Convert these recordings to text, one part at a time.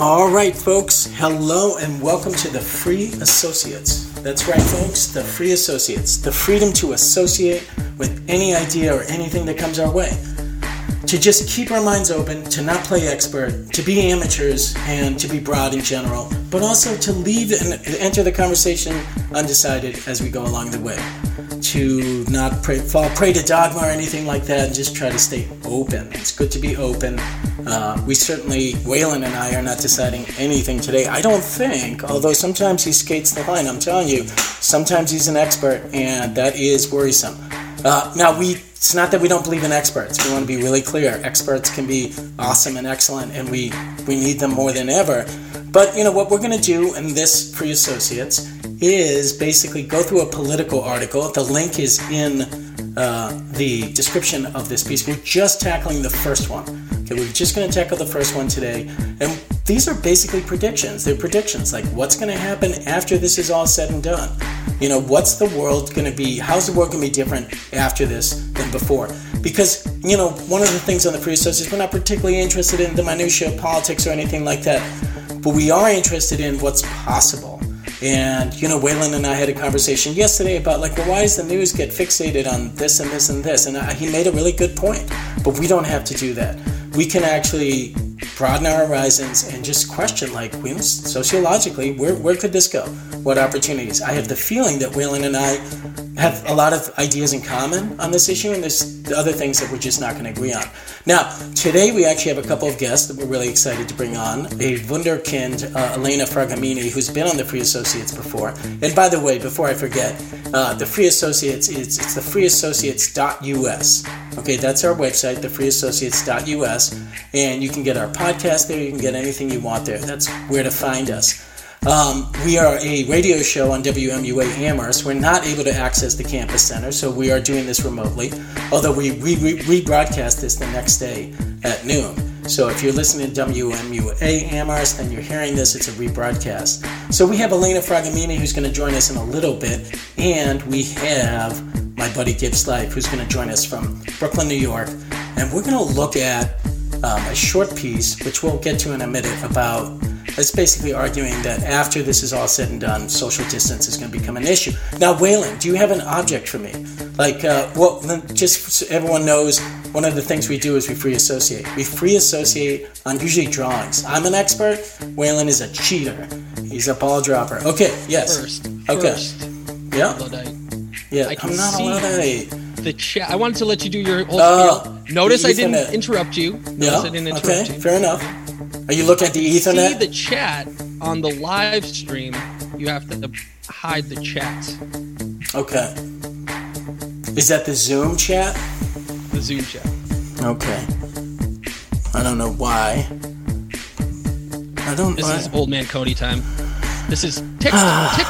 All right, folks. Hello and welcome to the Free Associates. That's right, folks. The Free Associates. The freedom to associate with any idea or anything that comes our way. To just keep our minds open, to not play expert, to be amateurs, and to be broad in general, but also to leave and enter the conversation undecided as we go along the way. To not pray, fall prey to dogma or anything like that, and just try to stay open. It's good to be open uh, we certainly, Waylon and I are not deciding anything today. I don't think, although sometimes he skates the line. I'm telling you, sometimes he's an expert, and that is worrisome. Uh, now, we it's not that we don't believe in experts. We want to be really clear. Experts can be awesome and excellent, and we, we need them more than ever. But you know what we're going to do in this Free Associates is basically go through a political article. The link is in uh, the description of this piece. We're just tackling the first one. Okay, we're just going to tackle the first one today. And these are basically predictions. They're predictions like what's going to happen after this is all said and done. You know, what's the world going to be? How's the world going to be different after this than before? Because, you know, one of the things on the free associates, is we're not particularly interested in the minutiae of politics or anything like that, but we are interested in what's possible. And, you know, Waylon and I had a conversation yesterday about, like, well, why does the news get fixated on this and this and this? And I, he made a really good point, but we don't have to do that we can actually broaden our horizons and just question, like, sociologically, where, where could this go? What opportunities? I have the feeling that Waylon and I have a lot of ideas in common on this issue, and there's other things that we're just not going to agree on. Now, today we actually have a couple of guests that we're really excited to bring on. A Wunderkind, uh, Elena Frogameni, who's been on the Free Associates before. And by the way, before I forget, uh, the Free Associates, it's, it's the freeassociates.us. Okay, that's our website, thefreeassociates.us. And you can get our podcast there, you can get anything you want there. That's where to find us. Um, we are a radio show on WMUA Amherst. We're not able to access the campus center, so we are doing this remotely. Although we re- re- rebroadcast this the next day at noon. So if you're listening to WMUA Amherst and you're hearing this, it's a rebroadcast. So we have Elena Frogameni who's going to join us in a little bit, and we have my buddy Gibbs Life who's going to join us from Brooklyn, New York, and we're going to look at um, a short piece, which we'll get to in a minute, about it's basically arguing that after this is all said and done, social distance is going to become an issue. Now, Waylon, do you have an object for me? Like, uh, well, just so everyone knows, one of the things we do is we free associate. We free associate on usually drawings. I'm an expert. Waylon is a cheater. He's a ball dropper. Okay, yes. First, okay. First, yeah. Yeah, I can I'm not see a Luddite. The chat. I wanted to let you do your whole spiel. Notice I didn't interrupt you. Notice Yeah. I didn't interrupt Okay, you. fair enough. Are you looking at the See Ethernet? the chat on the live stream. You have to hide the chat. Okay. Is that the Zoom chat? The Zoom chat. Okay. I don't know why. I don't. This I- is old man Cody time. This is tick tick.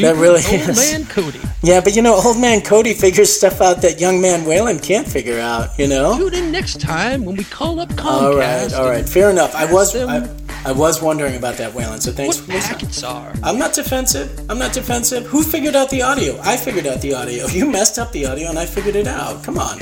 That really old is. man Cody. yeah, but you know, old man Cody figures stuff out that young man Waylon can't figure out. You know. Tune in next time when we call up Comcast. All right, all right, fair enough. I was, I, I was wondering about that, Waylon. So thanks What for listening. packets are? I'm not defensive. I'm not defensive. Who figured out the audio? I figured out the audio. You messed up the audio, and I figured it out. Come on.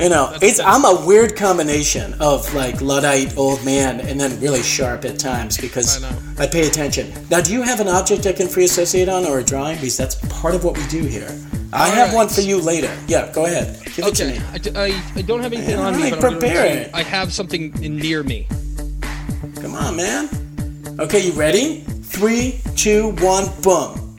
You know, it's I'm a weird combination of like luddite old man and then really sharp at times because I. I pay attention. Now, do you have an object I can free associate on or a drawing? Because that's part of what we do here. I All have right. one for you later. Yeah, go ahead. Give it to Okay, me. I, I- I don't have anything Yeah, on me, but prepare it. I have something near me. Come on, man. Okay, you ready? Three, two, one, boom.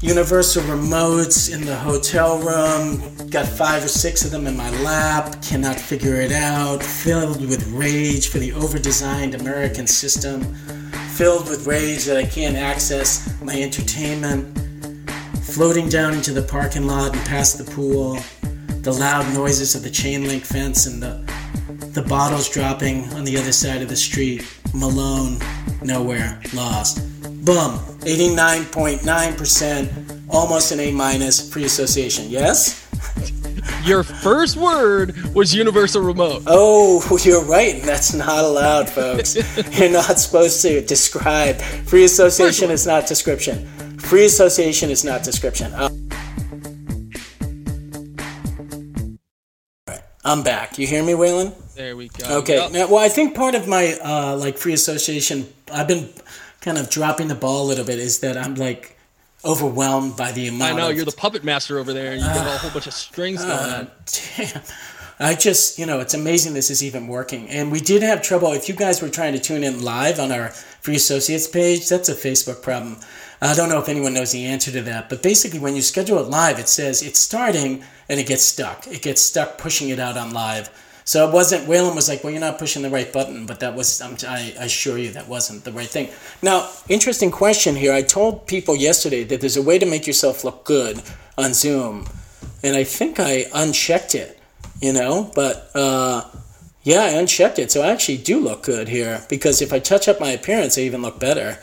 Universal remotes in the hotel room. Got five or six of them in my lap. Cannot figure it out. Filled with rage for the over-designed American system. Filled with rage that I can't access my entertainment. Floating down into the parking lot and past the pool. The loud noises of the chain link fence and the the bottles dropping on the other side of the street. Malone, nowhere, lost. Boom, 89.9%, almost an A minus, free association. Yes? Your first word was universal remote. Oh, you're right. That's not allowed, folks. you're not supposed to describe. Free association is not description. Free association is not description. Uh, I'm back. You hear me, Waylon? There we go. Okay. Yep. Now, well, I think part of my uh, like free association, I've been kind of dropping the ball a little bit. Is that I'm like overwhelmed by the amount. I know of, you're the puppet master over there, and you got a whole bunch of strings going Uh, on. Damn. I just, you know, it's amazing this is even working. And we did have trouble. If you guys were trying to tune in live on our Free Associates page, that's a Facebook problem. I don't know if anyone knows the answer to that. But basically, when you schedule it live, it says it's starting and it gets stuck. It gets stuck pushing it out on live. So it wasn't, Waylon was like, well, you're not pushing the right button. But that was, I'm, I assure you, that wasn't the right thing. Now, interesting question here. I told people yesterday that there's a way to make yourself look good on Zoom. And I think I unchecked it you know but uh, yeah i unchecked it so i actually do look good here because if i touch up my appearance i even look better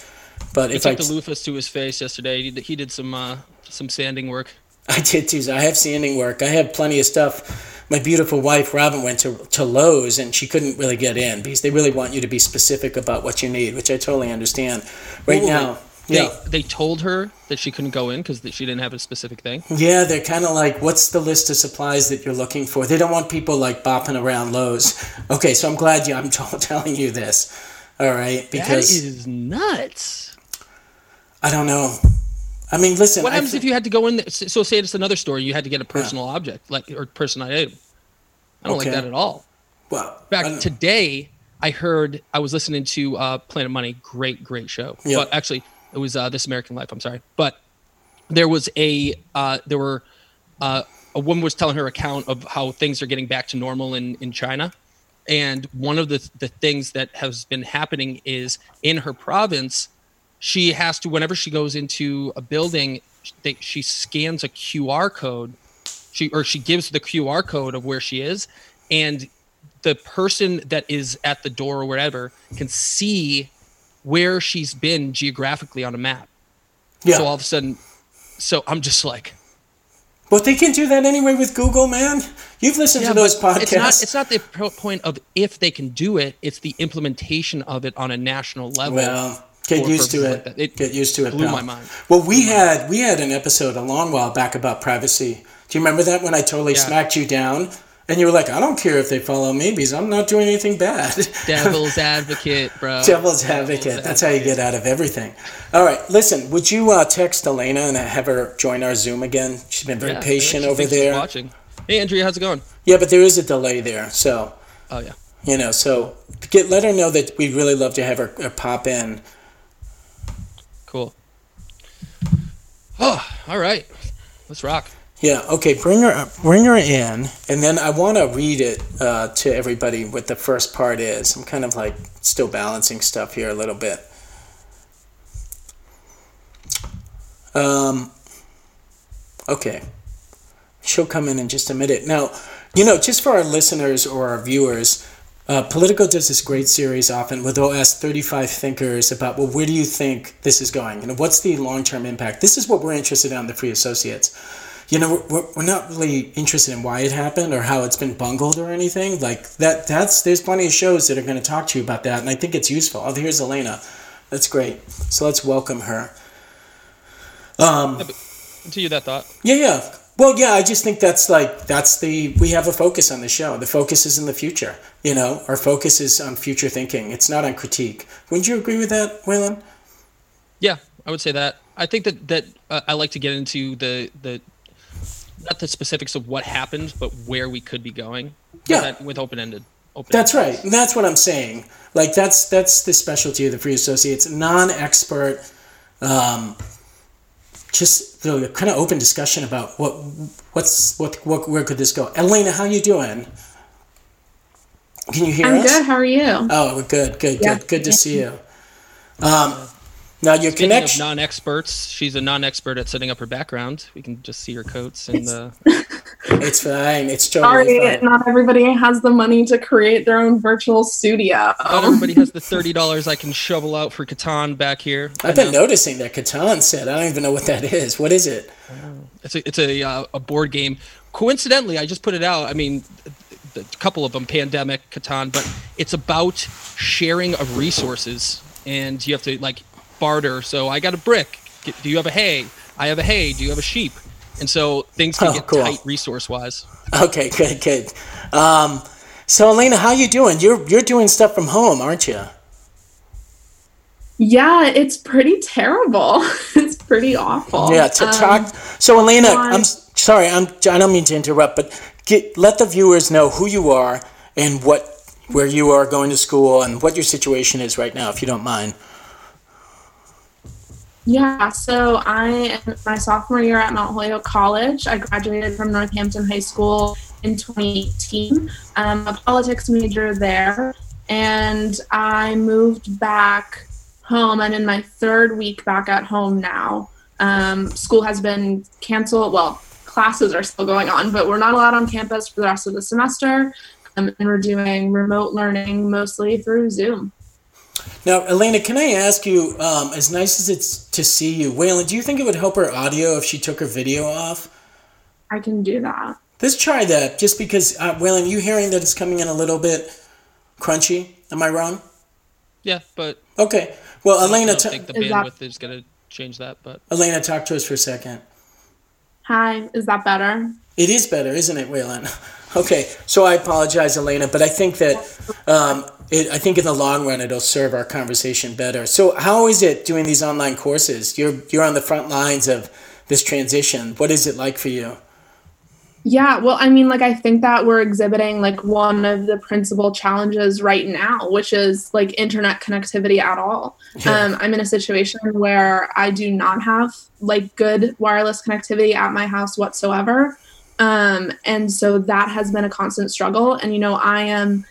but He if i took the loofahs to his face yesterday. He did, he did some uh, some sanding work. i did too i have sanding work i have plenty of stuff my beautiful wife robin went to, to lowes and she couldn't really get in because they really want you to be specific about what you need which i totally understand right Ooh, now They, yeah they told her that she couldn't go in because she didn't have a specific thing. Yeah, they're kind of like, what's the list of supplies that you're looking for? They don't want people like bopping around Lowe's. Okay, so I'm glad you, I'm t- telling you this. All right, because is nuts. I don't know. I mean, listen. What happens if you had to go in? There, so say it's another store. You had to get a personal object, like or personal item. I don't Okay. like that at all. Well, In fact, don't- today I heard I was listening to uh, Planet Money. Great, great show. Yeah. But actually, it was uh, This American Life. I'm sorry, but there was a uh, there were uh, a woman was telling her account of how things are getting back to normal in in China, and one of the the things that has been happening is in her province, she has to whenever she goes into a building, they, she scans a QR code she or she gives the QR code of where she is, and the person that is at the door or wherever can see where she's been geographically on a map. yeah. So all of a sudden, so I'm just like, but they can do that anyway with Google, man. You've listened yeah, to those podcasts. it's not. It's not the point of if they can do it. It's the implementation of it on a national level. well, get used to it. like. It get used to it. blew pal. my mind. Well, we had we had an episode a long while back about privacy. Do you remember that when I totally Yeah. smacked you down? And you were like, I don't care if they follow me because I'm not doing anything bad. Devil's advocate, bro. Devil's advocate. That's how you get out of everything. All right, listen. Would you uh, text Elena and have her join our Zoom again? She's been very Yeah, patient over there. Watching. Hey, Andrea, how's it going? Yeah, but there is a delay there, so Oh yeah. you know. So get let her know that we'd really love to have her, her pop in. Cool. Oh, all right. Let's rock. Yeah. Okay. Bring her bring her in, and then I want to read it uh, to everybody. What the first part is. I'm kind of like still balancing stuff here a little bit. Um. Okay. She'll come in in just a minute. Now, you know, just for our listeners or our viewers, uh, Politico does this great series often where they'll ask 35 thinkers about, well, where do you think this is going? You know, what's the long term impact? This is what we're interested in on the Free Associates. You know, we're, we're not really interested in why it happened or how it's been bungled or anything like that. That's there's plenty of shows that are going to talk to you about that, and I think it's useful. Oh, here's Elena. That's great. So let's welcome her. Um, Continue that thought. yeah, yeah. Well, yeah, I just think that's like that's the we have a focus on the show. The focus is in the future. You know, our focus is on future thinking. It's not on critique. Wouldn't you agree with that, Waylon? Yeah, I would say that. I think that that uh, I like to get into the the not the specifics of what happened, but where we could be going. Yeah. That, with open ended. That's right. And that's what I'm saying. Like that's that's the specialty of the Free Associates, non-expert, um, just the kind of open discussion about what what's what what where could this go. Elena, how you doing? Can you hear I'm us? good. How are you? Oh, we're good, good, Yeah. good, good to see you. Um, now your Speaking of connection. non-experts, she's a non-expert at setting up her background. We can just see her coats and uh, It's fine. It's totally Sorry, fine. not everybody has the money to create their own virtual studio. not everybody has the thirty dollars I can shovel out for Catan back here. I I've been know. noticing that Catan said. I don't even know what that is. What is it? It's a it's a uh, a board game. coincidentally, I just put it out. I mean, a couple of them, pandemic, Catan, but it's about sharing of resources, and you have to like barter. So I got a brick. Do you have a hay? I have a hay. Do you have a sheep? And so things can Oh, get cool. tight resource wise. Okay, good, good. Um, so Elena, how you doing? You're you're doing stuff from home, aren't you? Yeah, it's pretty terrible. it's pretty awful. Yeah, to Um. So Elena, why- I'm sorry. I'm I don't mean to interrupt, but get, let the viewers know who you are and what where you are going to school and what your situation is right now, if you don't mind. Yeah, so I am my sophomore year at Mount Holyoke College. I graduated from Northampton High School in 2018. I'm a politics major there, and I moved back home. I'm in my third week back at home now. Um, school has been canceled. Well, classes are still going on, but we're not allowed on campus for the rest of the semester. Um, and we're doing remote learning mostly through Zoom. Now, Elena, can I ask you, um, as nice as it's to see you, Waylon, do you think it would help her audio if she took her video off? I can do that. Let's try that, just because, uh, Waylon, you hearing that it's coming in a little bit crunchy? Am I wrong? Yeah, but Okay. Well, I Elena, don't ta- think the Is bandwidth is going to change that. But Elena, talk to us for a second. Hi, is that better? It is better, isn't it, Waylon? Okay, so I apologize, Elena, but I think that um, it, I think in the long run it'll serve our conversation better. So, how is it doing these online courses? You're you're on the front lines of this transition. What is it like for you? Yeah, well, I mean, like, I think that we're exhibiting like one of the principal challenges right now, which is like internet connectivity at all. Yeah. Um, I'm in a situation where I do not have like good wireless connectivity at my house whatsoever. Um, and so that has been a constant struggle. And, you know, I am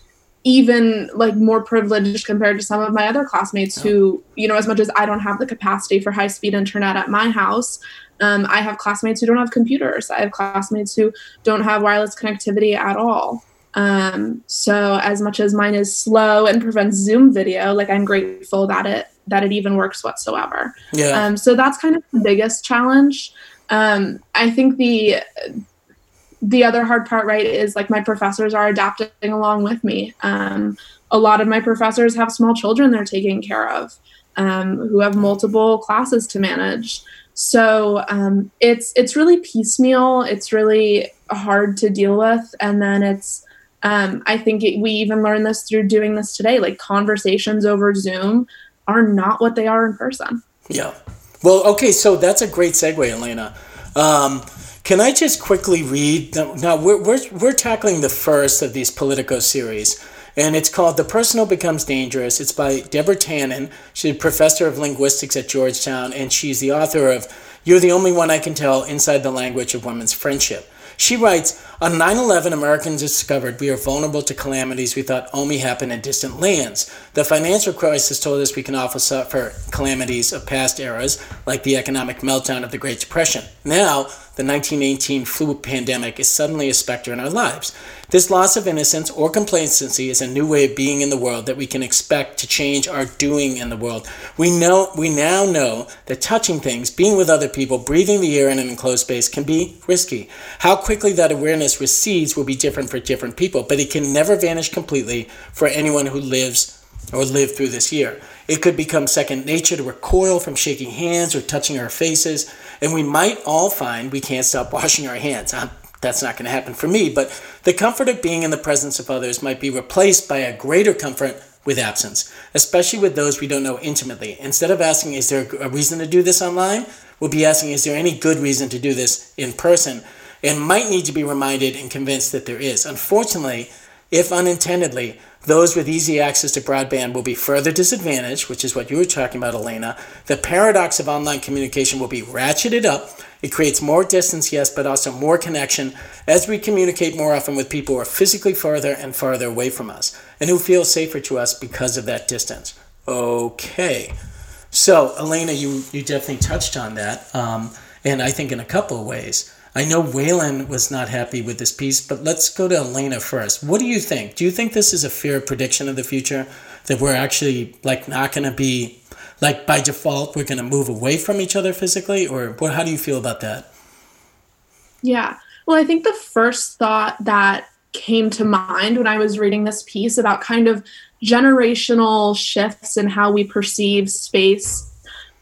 even like more privileged compared to some of my other classmates who, you know, as much as I don't have the capacity for high speed internet at my house, um, I have classmates who don't have computers. I have classmates who don't have wireless connectivity at all. Um, so as much as mine is slow and prevents Zoom video, like I'm grateful that it that it even works whatsoever. Yeah. Um, so that's kind of the biggest challenge. Um, I think the the other hard part, right, is like my professors are adapting along with me. Um, a lot of my professors have small children they're taking care of, um, who have multiple classes to manage. So um, it's it's really piecemeal. It's really hard to deal with, and then it's. Um, I think it, we even learned this through doing this today. Like conversations over Zoom are not what they are in person. Yeah. Well, okay, so that's a great segue, Elena. Um, can I just quickly read? Now, we're, we're, we're tackling the first of these Politico series, and it's called The Personal Becomes Dangerous. It's by Deborah Tannen. She's a professor of linguistics at Georgetown, and she's the author of You're the Only One I Can Tell Inside the Language of Women's Friendship. She writes, on 9 11, Americans discovered we are vulnerable to calamities we thought only happened in distant lands. The financial crisis told us we can also suffer calamities of past eras, like the economic meltdown of the Great Depression. Now, the 1918 flu pandemic is suddenly a specter in our lives. This loss of innocence or complacency is a new way of being in the world that we can expect to change our doing in the world. We know we now know that touching things, being with other people, breathing the air in an enclosed space can be risky. How quickly that awareness recedes will be different for different people, but it can never vanish completely for anyone who lives or lived through this year. It could become second nature to recoil from shaking hands or touching our faces, and we might all find we can't stop washing our hands. Um, that's not going to happen for me, but the comfort of being in the presence of others might be replaced by a greater comfort with absence, especially with those we don't know intimately. Instead of asking, is there a reason to do this online? We'll be asking, is there any good reason to do this in person? And might need to be reminded and convinced that there is. Unfortunately, if unintendedly, those with easy access to broadband will be further disadvantaged, which is what you were talking about, Elena. The paradox of online communication will be ratcheted up. It creates more distance, yes, but also more connection as we communicate more often with people who are physically farther and farther away from us and who feel safer to us because of that distance. Okay. So, Elena, you, you definitely touched on that, um, and I think in a couple of ways. I know Waylon was not happy with this piece, but let's go to Elena first. What do you think? Do you think this is a fair prediction of the future? That we're actually like not going to be like by default we're going to move away from each other physically, or what? How do you feel about that? Yeah. Well, I think the first thought that came to mind when I was reading this piece about kind of generational shifts in how we perceive space,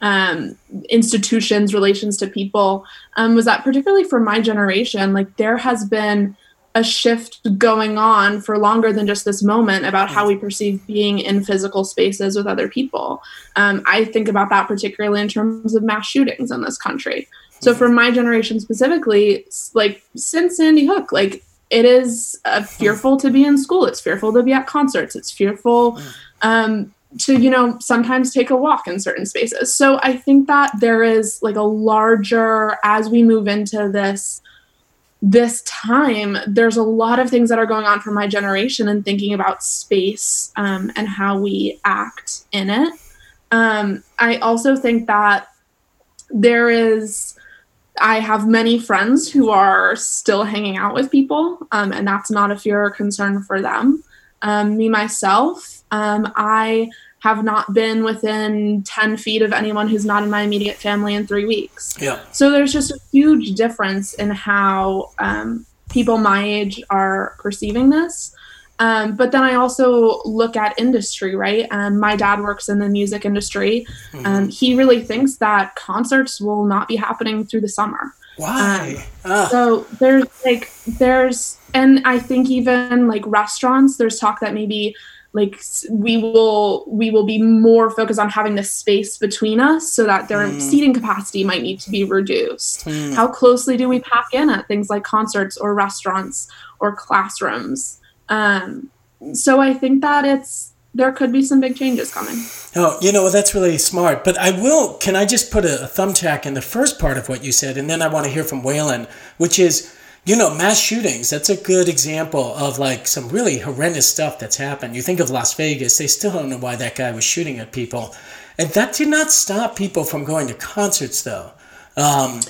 um, institutions, relations to people, um, was that particularly for my generation, like there has been a shift going on for longer than just this moment about how we perceive being in physical spaces with other people. Um, I think about that particularly in terms of mass shootings in this country. So for my generation specifically, like since Sandy Hook, like it is uh, fearful to be in school. It's fearful to be at concerts. It's fearful um, to you know sometimes take a walk in certain spaces. So I think that there is like a larger as we move into this this time there's a lot of things that are going on for my generation and thinking about space um, and how we act in it um, i also think that there is i have many friends who are still hanging out with people um, and that's not a fear or concern for them um, me myself um, i have not been within 10 feet of anyone who's not in my immediate family in three weeks. Yeah. So there's just a huge difference in how um, people my age are perceiving this. Um, but then I also look at industry, right? Um, my dad works in the music industry. Mm-hmm. Um, he really thinks that concerts will not be happening through the summer. Why? Um. So there's like there's and I think even like restaurants, there's talk that maybe like we will we will be more focused on having the space between us so that their Mm. seating capacity might need to be reduced. Hmm. How closely do we pack in at things like concerts or restaurants or classrooms? Um, so I think that it's there could be some big changes coming. Oh, you know, that's really smart. But I will, can I just put a, a thumbtack in the first part of what you said? And then I want to hear from Waylon, which is, you know, mass shootings. That's a good example of like some really horrendous stuff that's happened. You think of Las Vegas, they still don't know why that guy was shooting at people. And that did not stop people from going to concerts, though. Um,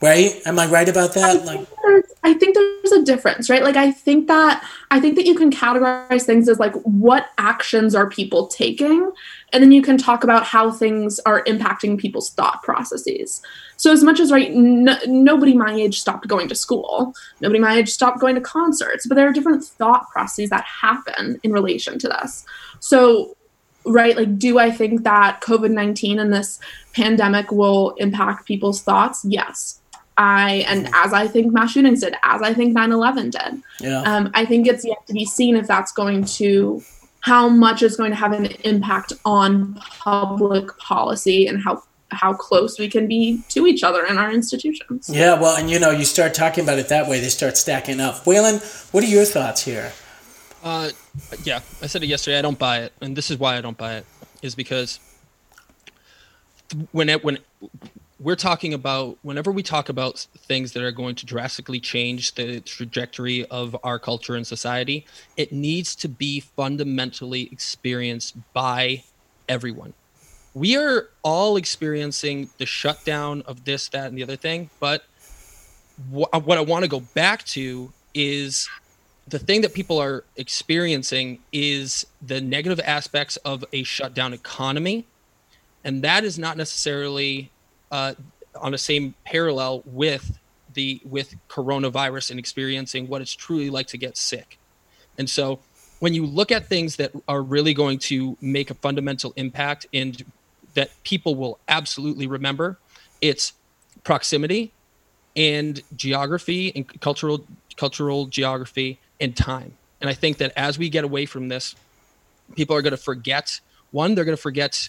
right? Am I right about that? Like, There's- I think there's a difference, right? Like I think that I think that you can categorize things as like what actions are people taking, and then you can talk about how things are impacting people's thought processes. So as much as right, n- nobody my age stopped going to school, nobody my age stopped going to concerts, but there are different thought processes that happen in relation to this. So right like do i think that covid-19 and this pandemic will impact people's thoughts yes i and as i think mass shootings did as i think 9-11 did yeah. um, i think it's yet to be seen if that's going to how much it's going to have an impact on public policy and how how close we can be to each other in our institutions Yeah, well, and you know, you start talking about it that way, they start stacking up. Waylon, what are your thoughts here? Uh, yeah, I said it yesterday. I don't buy it, and this is why I don't buy it. Is because when it, when we're talking about whenever we talk about things that are going to drastically change the trajectory of our culture and society, it needs to be fundamentally experienced by everyone. We are all experiencing the shutdown of this, that, and the other thing, but wh- uh, what I want to go back to is the thing that people are experiencing is the negative aspects of a shutdown economy and that is not necessarily uh, on the same parallel with the with coronavirus and experiencing what it's truly like to get sick and so when you look at things that are really going to make a fundamental impact and that people will absolutely remember it's proximity and geography and cultural cultural geography and time. And I think that as we get away from this, people are going to forget. One, they're going to forget.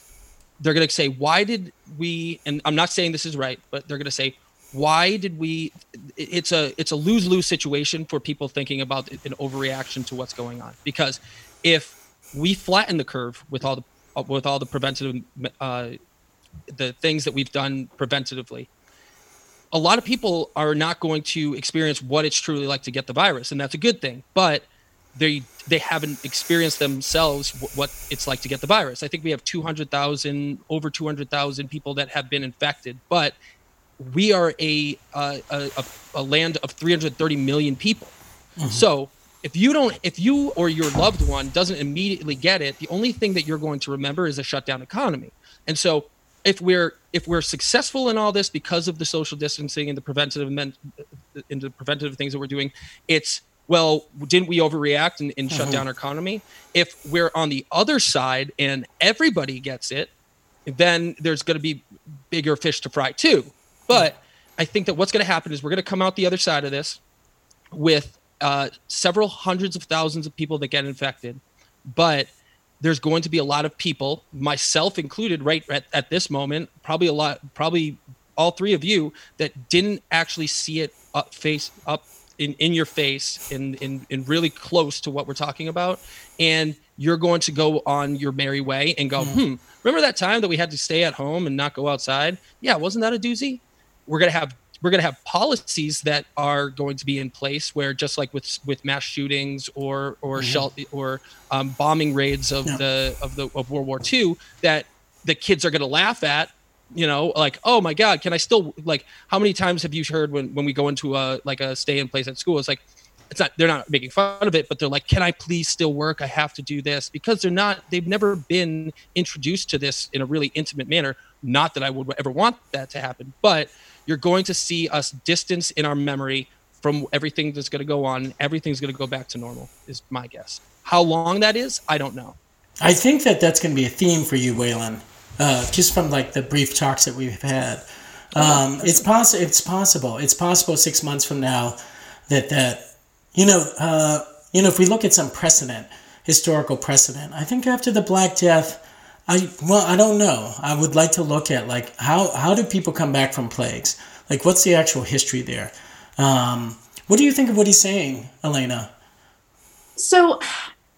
They're going to say, "Why did we?" And I'm not saying this is right, but they're going to say, "Why did we?" It's a it's a lose lose situation for people thinking about an overreaction to what's going on. Because if we flatten the curve with all the with all the preventative uh, the things that we've done preventatively, a lot of people are not going to experience what it's truly like to get the virus, and that's a good thing. But they they haven't experienced themselves wh- what it's like to get the virus. I think we have 200,000 over 200,000 people that have been infected, but we are a uh, a, a, land of 330 million people. So if you don't if you or your loved one doesn't immediately get it, the only thing that you're going to remember is a shutdown economy. And so if we're if we're successful in all this because of the social distancing and the preventative men, into preventative things that we're doing. It's well, didn't we overreact and, and shut Mm-hmm. down our economy? If we're on the other side and everybody gets it, then there's going to be bigger fish to fry too. But I think that what's going to happen is we're going to come out the other side of this with uh, several hundreds of thousands of people that get infected, but there's going to be a lot of people, myself included, right at, at this moment, probably a lot, probably all three of you that didn't actually see it up face up in, in your face in, in in really close to what we're talking about. And you're going to go on your merry way and go hmm remember that time that we had to stay at home and not go outside? Yeah wasn't that a doozy? We're going to have we're going to have policies that are going to be in place where just like with with mass shootings or or shell or um, bombing raids of the of the of World War II that the kids are going to laugh at you know like oh my god can i still like how many times have you heard when when we go into a like a stay in place at school? It's like it's not they're not making fun of it but they're like can i please still work? I have to do this. Because they're not they've never been introduced to this in a really intimate manner. Not that i would ever want that to happen but you're going to see us distance in our memory from everything that's going to go on. Everything's going to go back to normal is my guess. How long that is i don't know. I think that that's going to be a theme for you, Waylon, uh, just from like the brief talks that we've had. Um, it's possible. It's possible. It's possible six months from now that that you know uh, you know if we look at some precedent, historical precedent, I think after the Black Death, I well I don't know. I would like to look at like how how do people come back from plagues? Like what's the actual history there? Um, what do you think of what he's saying, Elena? So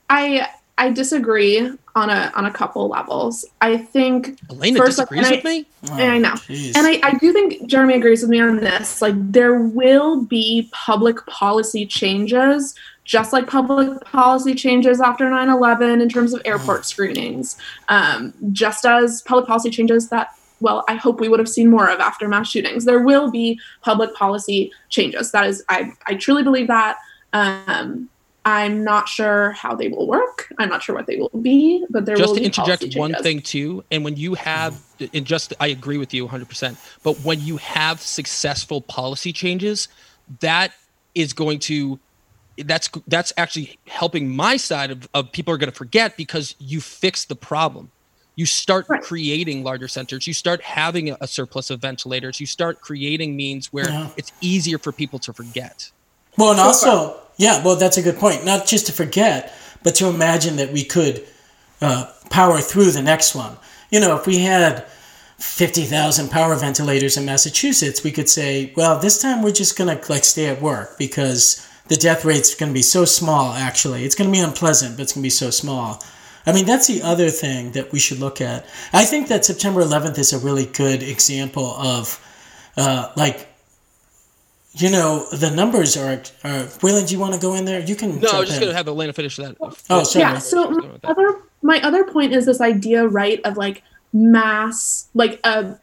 I I disagree on a on a couple levels. I think elena First, disagrees and I- with me and I know. Oh, jeez. And I, I do think Jeremy agrees with me on this. Like, there will be public policy changes, just like public policy changes after 9 11 in terms of airport screenings, um, just as public policy changes that, well, I hope we would have seen more of after mass shootings. There will be public policy changes. That is, I, I truly believe that. Um, I'm not sure how they will work. I'm not sure what they will be, but there just will to be interject policy one thing too and when you have and just i agree with you 100% but when you have successful policy changes that is going to that's that's actually helping my side of, of people are going to forget because you fix the problem you start Right. creating larger centers you start having a, a surplus of ventilators you start creating means where Yeah. it's easier for people to forget Well, and So also, yeah, well, that's a good point. Not just to forget, but to imagine that we could uh, power through the next one. You know, if we had 50,000 power ventilators in Massachusetts, we could say, well, this time we're just going to like stay at work because the death rate's going to be so small, actually. It's going to be unpleasant, but it's going to be so small. I mean, that's the other thing that we should look at. I think that September 11th is a really good example of uh, like you know, the numbers are. are Waylon, do you want to go in there? You can. no i jump was just in. going to have elena finish that Oh, oh sorry. yeah so my other my other point is this idea right of like mass like a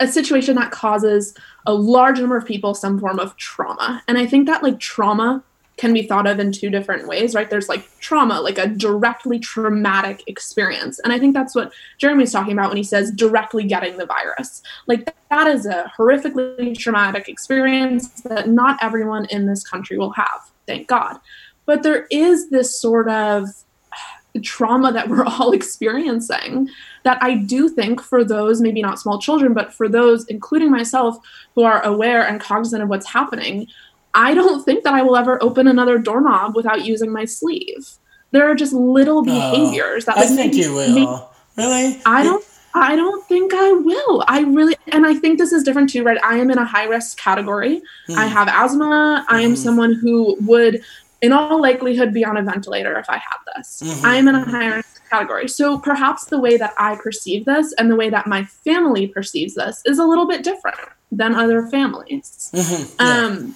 a situation that causes a large number of people some form of trauma and i think that like trauma can be thought of in two different ways right? There's like trauma like a directly traumatic experience. And i think that's what jeremy's talking about when he says directly getting the virus. Like that is a horrifically traumatic experience that not everyone in this country will have thank god. But there is this sort of trauma that we're all experiencing that I do think for those, maybe not small children, but for those, including myself, who are aware and cognizant of what's happening, I don't think that I will ever open another doorknob without using my sleeve. There are just little behaviors that Oh, I think you will. maybe- really? I don't I don't think I will. I really and I think this is different too, right? I am in a high risk category. I Hmm. have asthma. I am Mhm. someone who would in all likelihood be on a ventilator if I had this. Mhm. I am in a high risk category. So perhaps the way that I perceive this and the way that my family perceives this is a little bit different than other families. Mhm, yeah. Um,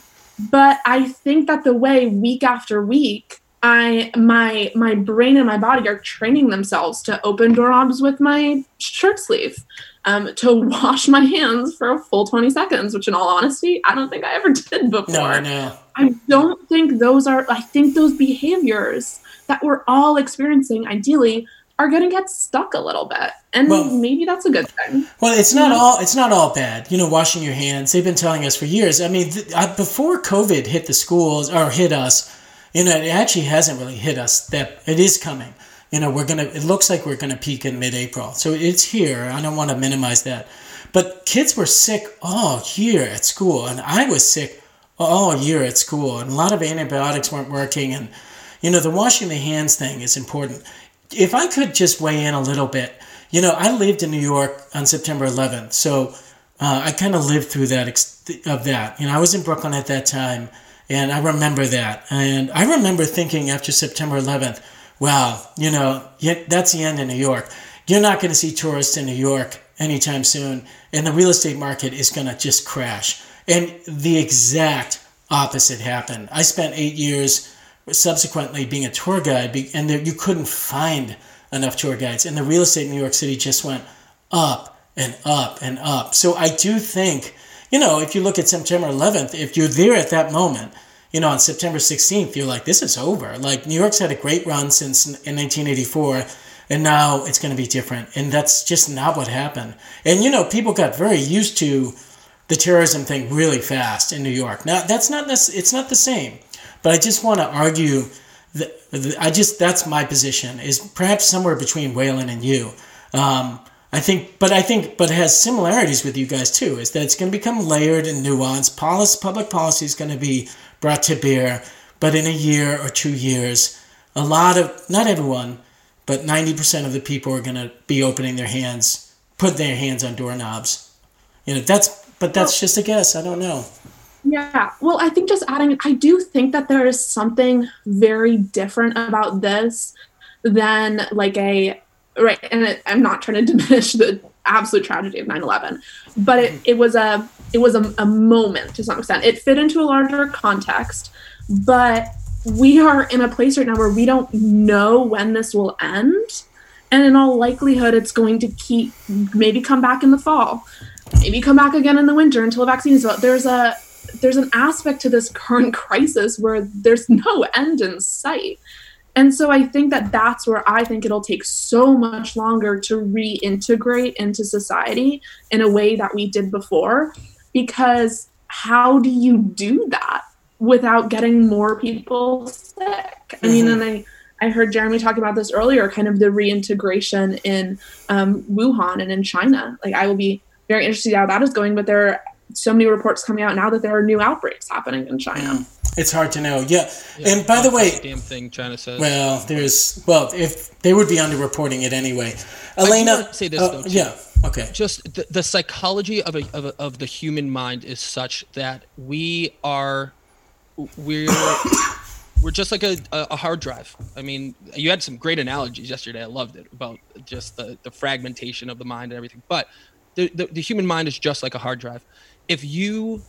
but I think that the way week after week, I my my brain and my body are training themselves to open doorknobs with my shirt sleeve, um, to wash my hands for a full twenty seconds. Which, in all honesty, I don't think I ever did before. no, I know. I don't think those are, I think those behaviors that we're all experiencing ideally are going to get stuck a little bit and Well- maybe that's a good thing Well, it's not all it's not all bad. You know, washing your hands. They've been telling us for years. I mean, th- I, before COVID hit the schools or hit us, you know, it actually hasn't really hit us. That it is coming. You know, we're gonna. It looks like we're gonna peak in mid-April, so it's here. I don't want to minimize that, but kids were sick all year at school, and I was sick all year at school, and a lot of antibiotics weren't working, and you know, the washing the hands thing is important. If I could just weigh in a little bit, you know, I lived in New York on September 11th, so uh, I kind of lived through that ex- of that. You know, I was in Brooklyn at that time, and I remember that, and I remember thinking after September 11th, wow, you know, that's the end in New York. You're not going to see tourists in New York anytime soon, and the real estate market is going to just crash. And the exact opposite happened. I spent eight years subsequently being a tour guide, and there, you couldn't find enough tour guides, and the real estate in New York City just went up and up and up. So I do think, you know, if you look at September 11th, if you're there at that moment, you know, on September 16th, you're like, this is over. Like New York's had a great run since in 1984, and now it's going to be different. And that's just not what happened. And you know, people got very used to the terrorism thing really fast in New York. Now that's not it's not the same. But I just want to argue that I just that's my position is perhaps somewhere between Waylon and you. Um, I think, but I think, but it has similarities with you guys too. Is that it's going to become layered and nuanced. Policy, public policy is going to be brought to bear, but in a year or two years, a lot of not everyone, but ninety percent of the people are going to be opening their hands, put their hands on doorknobs. You know, that's but that's just a guess. I don't know. Yeah. Well, I think just adding, I do think that there is something very different about this than like a, right. And it, I'm not trying to diminish the absolute tragedy of 9 11, but it, it was a, it was a, a moment to some extent. It fit into a larger context, but we are in a place right now where we don't know when this will end. And in all likelihood, it's going to keep, maybe come back in the fall maybe come back again in the winter until a vaccine is out. There's a there's an aspect to this current crisis where there's no end in sight. And so I think that that's where I think it'll take so much longer to reintegrate into society in a way that we did before because how do you do that without getting more people sick? I mean, and I I heard Jeremy talk about this earlier, kind of the reintegration in um, Wuhan and in China. Like, I will be very interested how that is going, but there are so many reports coming out now that there are new outbreaks happening in China. It's hard to know. Yeah. Yeah, and by the way, damn thing China says. well, there's well, if they would be underreporting it anyway. Elena, wanna say this, uh, though, too. yeah. Okay. just the, the psychology of, a, of, a, of the human mind is such that we are we're we're just like a, a a hard drive i mean you had some great analogies yesterday i loved it about just the, the fragmentation of the mind and everything but the, the, the human mind is just like a hard drive if you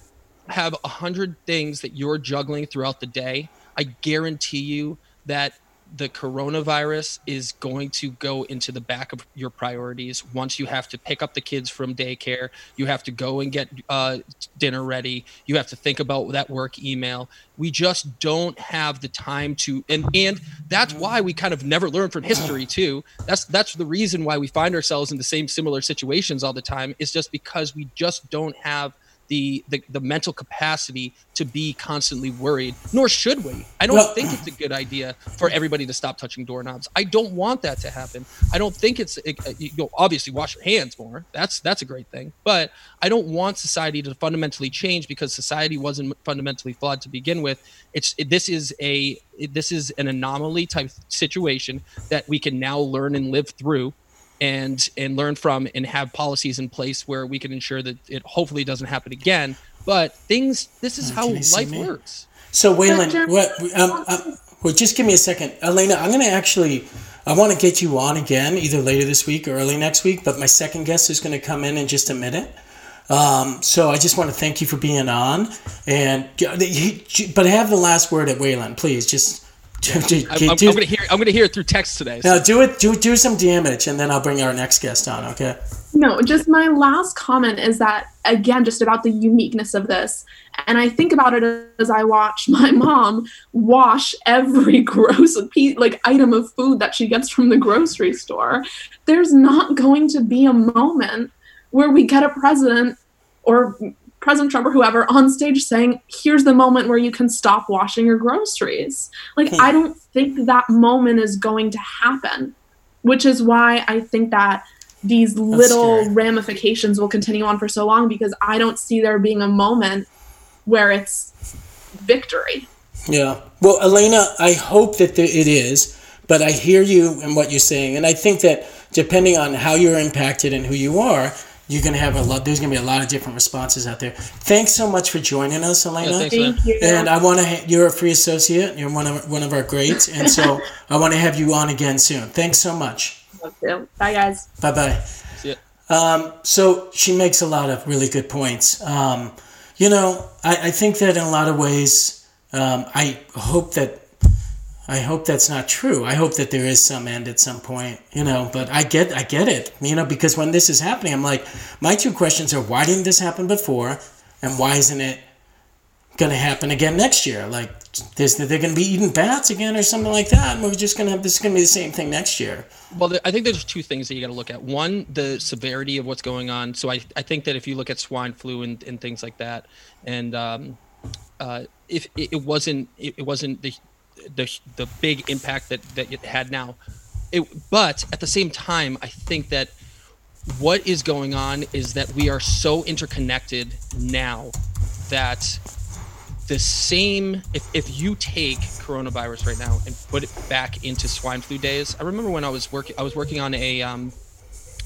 have a hundred things that you're juggling throughout the day i guarantee you that the coronavirus is going to go into the back of your priorities once you have to pick up the kids from daycare. You have to go and get uh, dinner ready. You have to think about that work email. We just don't have the time to and and that's why we kind of never learn from history too. That's that's the reason why we find ourselves in the same similar situations all the time is just because we just don't have the, the the mental capacity to be constantly worried nor should we. I don't Well- think it's a good idea for everybody to stop touching doorknobs. I don't want that to happen. I don't think it's it, uh, you know, obviously wash your hands more. That's that's a great thing. But i don't want society to fundamentally change because society wasn't fundamentally flawed to begin with. It's it, this is a it, this is an anomaly type situation that we can now learn and live through and and learn from and have policies in place where we can ensure that it hopefully doesn't happen again but things this is how can you see life me? works So, Waylon, what? Um, um, well, just give me a second, Elena. I'm going to actually. I want to get you on again, either later this week or early next week. But my second guest is going to come in in just a minute. Um, so I just want to thank you for being on, and but have the last word at Waylon, please. Just do, do, I'm, I'm, gonna hear i'm gonna hear it through text today so now do it. Do do some damage, and then I'll bring our next guest on. Okay. No, just my last comment is that again, just about the uniqueness of this. And I think about it as I watch my mom wash every gross piece, like item of food that she gets from the grocery store. There's not going to be a moment where we get a president or President Trump or whoever on stage saying, here's the moment where you can stop washing your groceries. Like, hmm. I don't think that moment is going to happen, which is why I think that these That's little scary. ramifications will continue on for so long because I don't see there being a moment where it's victory. Yeah. Well, Elena, I hope that it is, but I hear you and what you're saying. And I think that depending on how you're impacted and who you are, you're going to have a lot there's going to be a lot of different responses out there. Thanks so much for joining us elena. yeah, thanks, Thank you. and i want to you're a free associate. You're one of one of our greats. And so i want to have you on again soon. Thanks so much. Bye guys. Bye bye um, so she makes a lot of really good points. Um, you know I, I think that in a lot of ways um, i hope that I hope that's not true. I hope that there is some end at some point, you know, but I get I get it, you know, because when this is happening, I'm like my two questions are why didn't this happen before and why isn't it going to happen again next year? Like there's they're going to be eating bats again or something like that. And we're just going to have this is going to be the same thing next year. Well, I think there's two things that you got to look at. One, the severity of what's going on. So I, I think that if you look at swine flu and, and things like that, and um, uh, if it, it wasn't it, it wasn't the the the big impact that that it had now. It, but at the same time, I think that what is going on is that we are so interconnected now that the same if, if you take coronavirus right now and put it back into swine flu days i remember when i was working i was working on a um,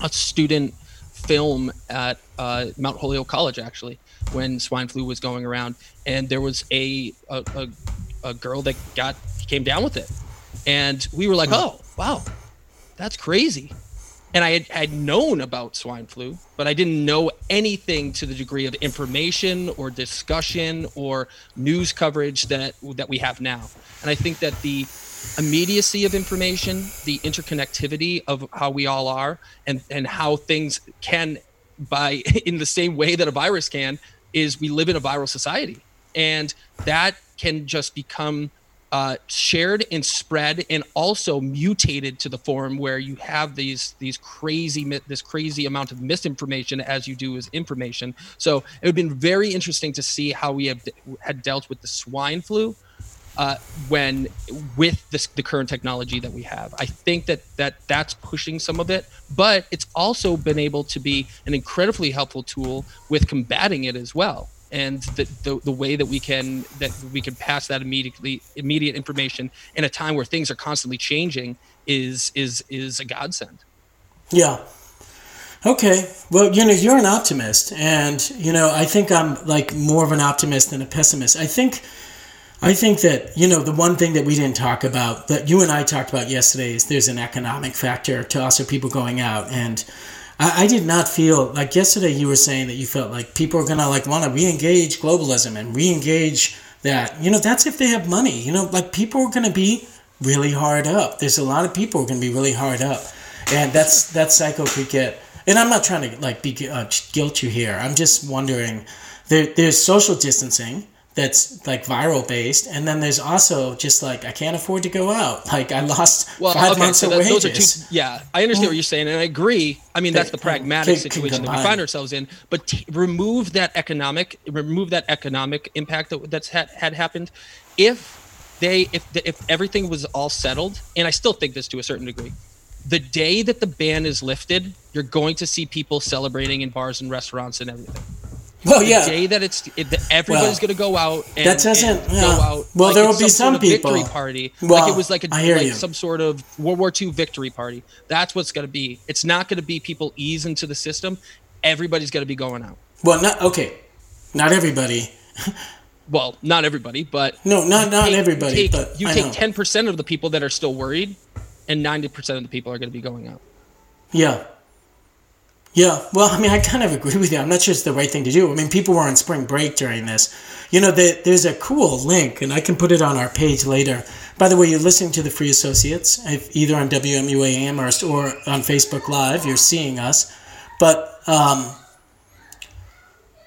a student film at uh, mount holyoke college actually when swine flu was going around and there was a, a, a a girl that got came down with it, and we were like, oh wow, that's crazy. And I had, had known about swine flu, but I didn't know anything to the degree of information or discussion or news coverage that that we have now. And I think that the immediacy of information, the interconnectivity of how we all are, and and how things can, by in the same way that a virus can, is we live in a viral society, and that can just become uh, shared and spread and also mutated to the form where you have these these crazy this crazy amount of misinformation as you do as information. So it would have been very interesting to see how we have had dealt with the swine flu uh, when with this, the current technology that we have. I think that that that's pushing some of it but it's also been able to be an incredibly helpful tool with combating it as well and the, the, the way that we can that we can pass that immediately immediate information in a time where things are constantly changing is is is a godsend. Yeah. Okay. Well you know you're an optimist and you know i think i'm like more of an optimist than a pessimist. I think i think that you know the one thing that we didn't talk about that you and i talked about yesterday is there's an economic factor to also people going out and I, I did not feel like yesterday you were saying that you felt like people are gonna like want to re-engage globalism and re-engage that. You know, that's if they have money. You know, like people are gonna be really hard up. There's a lot of people who are gonna be really hard up, and that's that cycle could get. And I'm not trying to like be uh, guilt you here. I'm just wondering. There, there's social distancing that's like viral based, and then there's also just like I can't afford to go out. Like I lost well, five okay, months so of wages. Those are two, yeah, I understand what you're saying, and I agree. I mean, that's the pragmatic situation that we find ourselves in. But t- remove that economic, remove that economic impact that, that's had, had happened. If they, if if everything was all settled, and I still think this to a certain degree, the day that the ban is lifted, you're going to see people celebrating in bars and restaurants and everything. Well, yeah. The day that it's it, everybody's well, going to go out and, that doesn't yeah. go out. Well, like there will be some, some people victory party. Well, like it was like a like you. some sort of World War II victory party. That's what's going to be. It's not going to be people ease into the system. Everybody's going to be going out. Well, not okay. Not everybody. well, not everybody, but no, not not take, everybody. Take, but you take ten percent of the people that are still worried, and ninety percent of the people are going to be going out. Yeah, yeah, well, I mean, I kind of agree with you. I'm not sure it's the right thing to do. I mean, people were on spring break during this. You know, the, there's a cool link, and I can put it on our page later. By the way, you're listening to the Free Associates, either on WMUAM or, or on Facebook Live. You're seeing us. But um,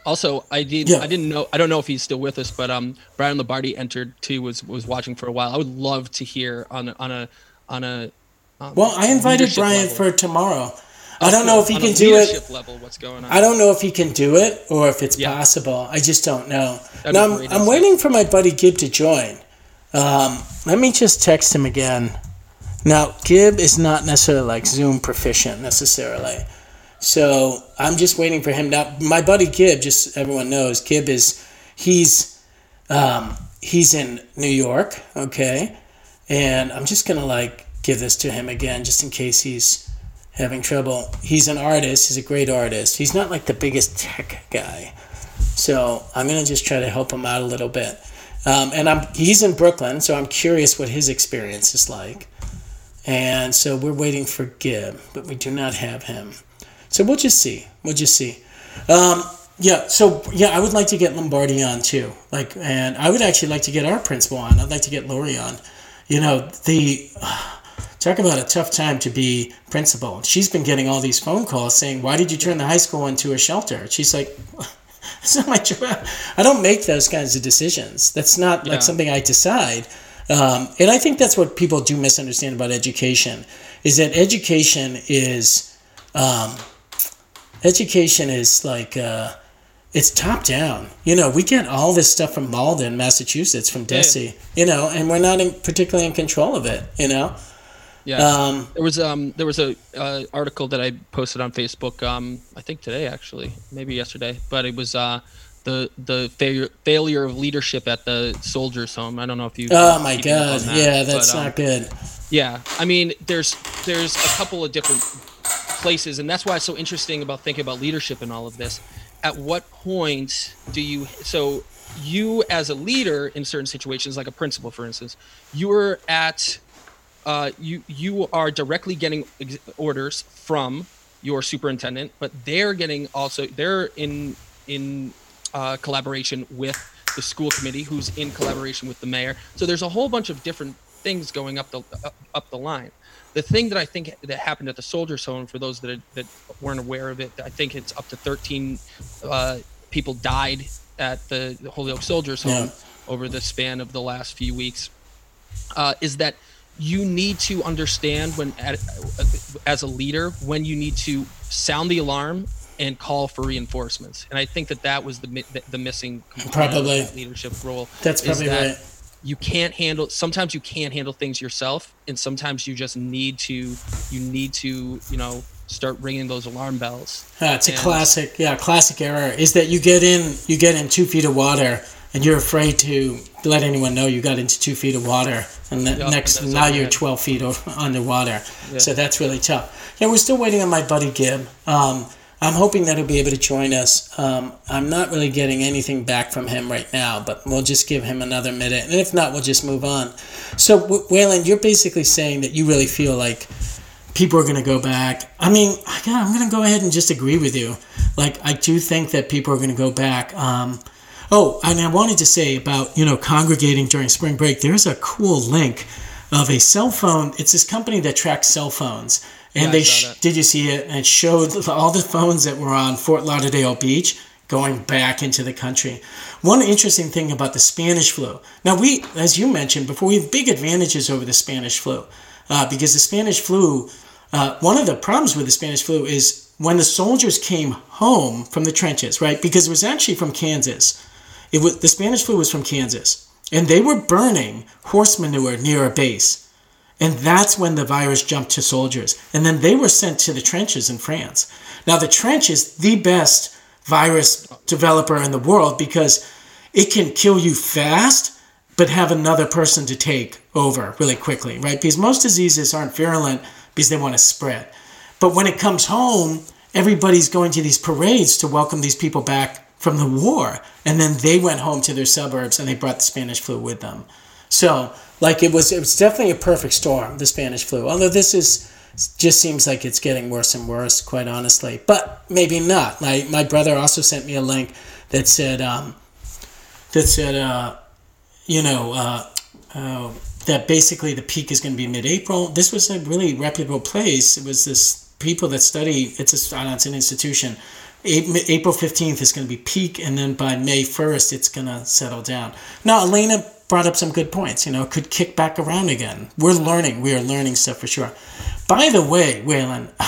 also, I did. Yeah. I didn't know. I don't know if he's still with us, but um, Brian Lombardi entered too. Was was watching for a while. I would love to hear on a, on a on a. Um, well, I invited Brian level. for tomorrow. I don't know if he can do it. Level, what's going on? I don't know if he can do it or if it's Yeah. possible. I just don't know. That'd now I'm, I'm waiting for my buddy Gib to join. Um, let me just text him again. Now Gib is not necessarily like Zoom proficient necessarily, so I'm just waiting for him. Now my buddy Gib, just everyone knows, Gib is he's um, he's in New York, okay, and I'm just gonna like give this to him again just in case he's having trouble. He's an artist. He's a great artist. He's not like the biggest tech guy. So I'm gonna just try to help him out a little bit. Um, and I'm he's in Brooklyn, so I'm curious what his experience is like. And so we're waiting for Gib, but we do not have him. So we'll just see. We'll just see. Um, yeah. So yeah, I would like to get Lombardi on too. Like, and I would actually like to get our principal on. I'd like to get Lori on. You know, the talk about a tough time to be principal. She's been getting all these phone calls saying, "Why did you turn the high school into a shelter?" She's like, "It's not my job. I don't make those kinds of decisions. That's not Yeah. like something I decide." Um, and I think that's what people do misunderstand about education is that education is um, education is like uh, it's top down. You know, we get all this stuff from Malden, Massachusetts, from Yeah. DESE. You know, and we're not in, particularly in control of it. You know. Yeah. Um, There was um there was a uh, article that I posted on Facebook um I think today actually maybe yesterday but it was uh the the failure failure of leadership at the soldiers home I don't know if you Oh my keeping up on god, that, yeah, that's but, um, not good. yeah I mean there's there's a couple of different places and that's why it's so interesting about thinking about leadership and all of this at what point do you so you as a leader in certain situations like a principal for instance you're at uh, you you are directly getting ex- orders from your superintendent, but they're getting also they're in in uh, collaboration with the school committee, who's in collaboration with the mayor. So there's a whole bunch of different things going up the up, up the line. The thing that I think that happened at the Soldiers Home, for those that that weren't aware of it, I think it's up to 13 uh, people died at the, the Holyoke Soldiers Home Yeah. over the span of the last few weeks uh, is that you need to understand when as a leader when you need to sound the alarm and call for reinforcements and i think that that was the the, missing Probably. that leadership role That's probably that right. you can't handle sometimes you can't handle things yourself and sometimes you just need to you need to you know start ringing those alarm bells Yeah, it's a And- classic, yeah, classic error is that you get in, you get in two feet of water, and you're afraid to let anyone know you got into two feet of water, and the Yeah, next now you're your head. 12 feet underwater. Yeah. So that's really tough. Yeah, we're still waiting on my buddy Gib. Um, I'm hoping that he'll be able to join us. Um, I'm not really getting anything back from him right now, but we'll just give him another minute, and if not, we'll just move on. So, Waylon, you're basically saying that you really feel like people are going to go back. I mean, I I'm going to go ahead and just agree with you. Like, I do think that people are going to go back. Um, oh, and I wanted to say about, you know, congregating during spring break, there's a cool link of a cell phone. It's this company that tracks cell phones. And Yeah, they sh- did you see it? And it showed all the phones that were on Fort Lauderdale Beach going back into the country. One interesting thing about the Spanish flu. Now, we, as you mentioned before, we have big advantages over the Spanish flu uh, because the Spanish flu, uh, one of the problems with the Spanish flu is when the soldiers came home from the trenches, right? Because it was actually from Kansas. It was the Spanish flu was from Kansas, and they were burning horse manure near a base. And that's when the virus jumped to soldiers. And then they were sent to the trenches in France. Now, the trench is the best virus developer in the world because it can kill you fast, but have another person to take over really quickly, right? Because most diseases aren't virulent because they want to spread. But when it comes home, everybody's going to these parades to welcome these people back from the war. And then they went home to their suburbs and they brought the Spanish flu with them. So, like it was, it was definitely a perfect storm, the Spanish flu. Although this is just seems like it's getting worse and worse, quite honestly. But maybe not. My my brother also sent me a link that said um, that said uh, you know uh, uh, that basically the peak is going to be mid-April. This was a really reputable place. It was this people that study. It's a, know, it's an institution. April fifteenth is going to be peak, and then by May first, it's going to settle down. Now, Elena brought up some good points. You know, it could kick back around again. We're learning. We are learning stuff for sure. By the way, Waylon,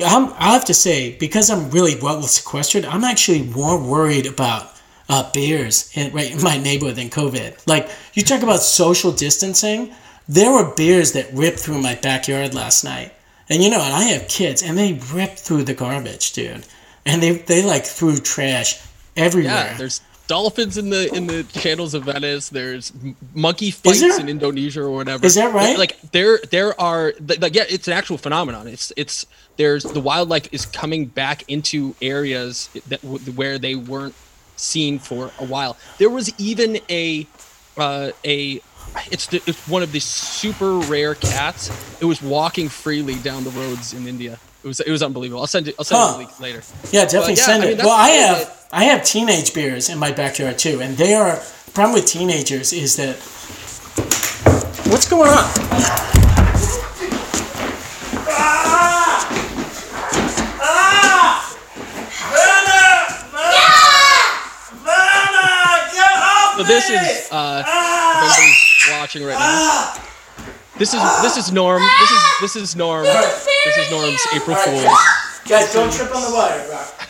I'm, I have to say because I'm really well sequestered, I'm actually more worried about uh, bears in, right in my neighborhood than COVID. Like you talk about social distancing, there were bears that ripped through my backyard last night, and you know, and I have kids, and they ripped through the garbage, dude, and they they like threw trash everywhere. Yeah, there's dolphins in the in the channels of Venice. There's monkey fights there? in Indonesia or whatever. Is that right? Like there there are like yeah, it's an actual phenomenon. It's it's there's the wildlife is coming back into areas that where they weren't seen for a while. There was even a uh, a it's the, it's one of the super rare cats. It was walking freely down the roads in India. It was it was unbelievable. I'll send it. I'll send Huh. you a link later. Yeah, definitely But yeah, send I it. mean, that's well, I kind of have I have teenage bears in my backyard too, and they are problem with teenagers is that what's going on? So this is uh, if anybody's watching right now. This is this is Norm. This is this is Norm. This is Norm's April Fool's. Guys, don't trip on the wire, Rock.